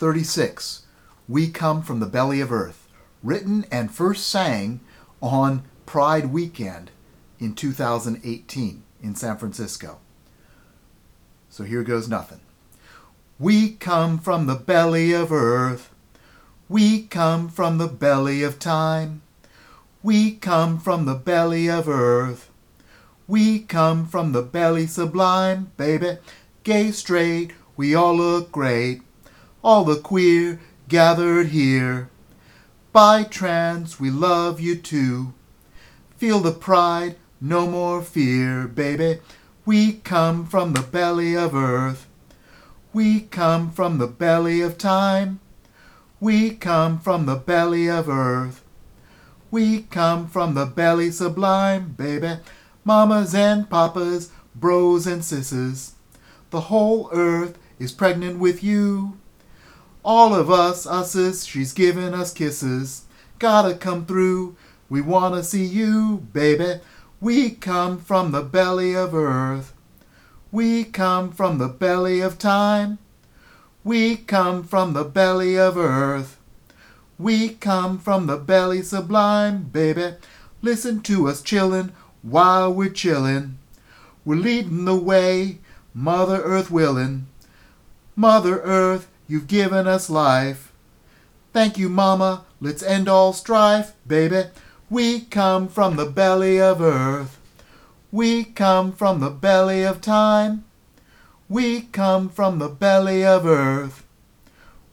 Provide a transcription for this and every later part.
36, We Come from the Belly of Earth, written and first sang on Pride Weekend in 2018 in San Francisco. So here goes nothing. We come from the belly of earth. We come from the belly of time. We come from the belly of earth. We come from the belly sublime, baby. Gay, straight, we all look great. All the queer gathered here. Bi trans, we love you too. Feel the pride, no more fear, baby. We come from the belly of earth. We come from the belly of time. We come from the belly of earth. We come from the belly sublime, baby. Mamas and papas, bros and sisses. The whole earth is pregnant with you. All of us, usses, she's giving us kisses. Gotta come through. We wanna see you, baby. We come from the belly of earth. We come from the belly of time. We come from the belly of earth. We come from the belly sublime, baby. Listen to us chillin' while we're chillin'. We're leading the way, Mother Earth willin'. Mother Earth, you've given us life. Thank you, Mama. Let's end all strife, baby. We come from the belly of earth. We come from the belly of time. We come from the belly of earth.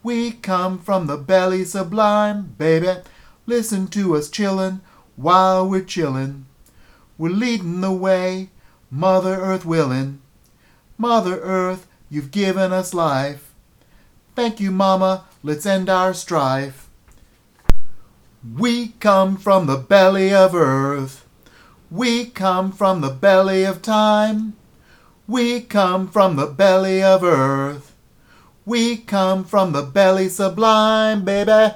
We come from the belly sublime, baby. Listen to us chillin' while we're chillin'. We're leading the way, Mother Earth willin'. Mother Earth, you've given us life. Thank you, Mama. Let's end our strife. We come from the belly of earth. We come from the belly of time. We come from the belly of earth. We come from the belly sublime, baby.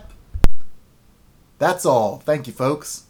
That's all. Thank you, folks.